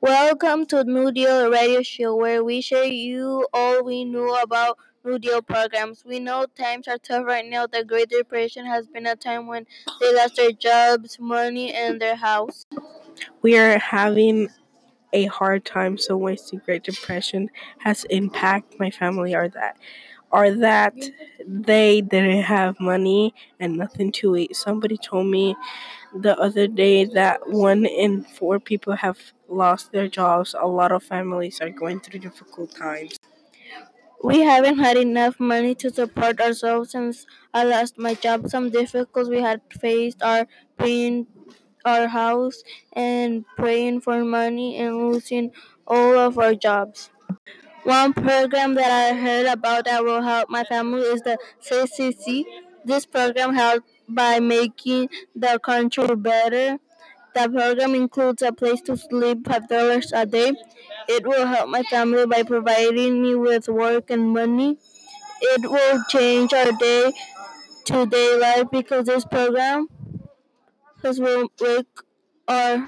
Welcome to New Deal Radio Show, where we share you all we know about New Deal programs. We know times are tough right now. The Great Depression has been a time when they lost their jobs, money, and their house. We are having a hard time. So ways the Great Depression has impacted my family are that are that they didn't have money and nothing to eat. Somebody told me the other day that one in four people have lost their jobs. A lot of families are going through difficult times. We haven't had enough money to support ourselves since I lost my job. Some difficulties we had faced are paying our house and praying for money and losing all of our jobs. One program that I heard about that will help my family is the CCC. This program helps by making the country better. The program includes a place to sleep five dollars a day. It will help my family by providing me with work and money. It will change our day to day life because this program will wake or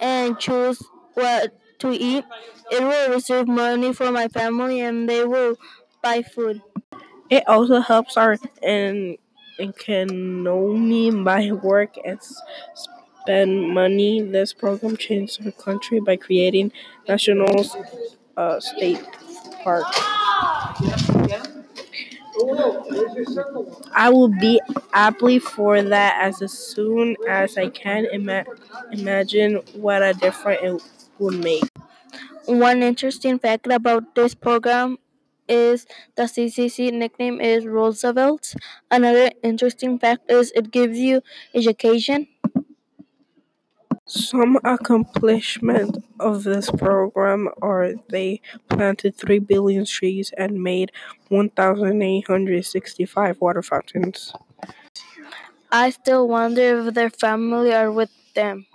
and choose what to eat. It will receive money for my family and they will buy food. It also helps our economy by work and spend money. This program changed our country by creating national uh, state parks. I will be happy for that as soon as I can ima- imagine what a difference it would make. One interesting fact about this program is the CCC nickname is Roosevelt. Another interesting fact is it gives you education. Some accomplishment of this program are they planted 3 billion trees and made 1,865 water fountains. I still wonder if their family are with them.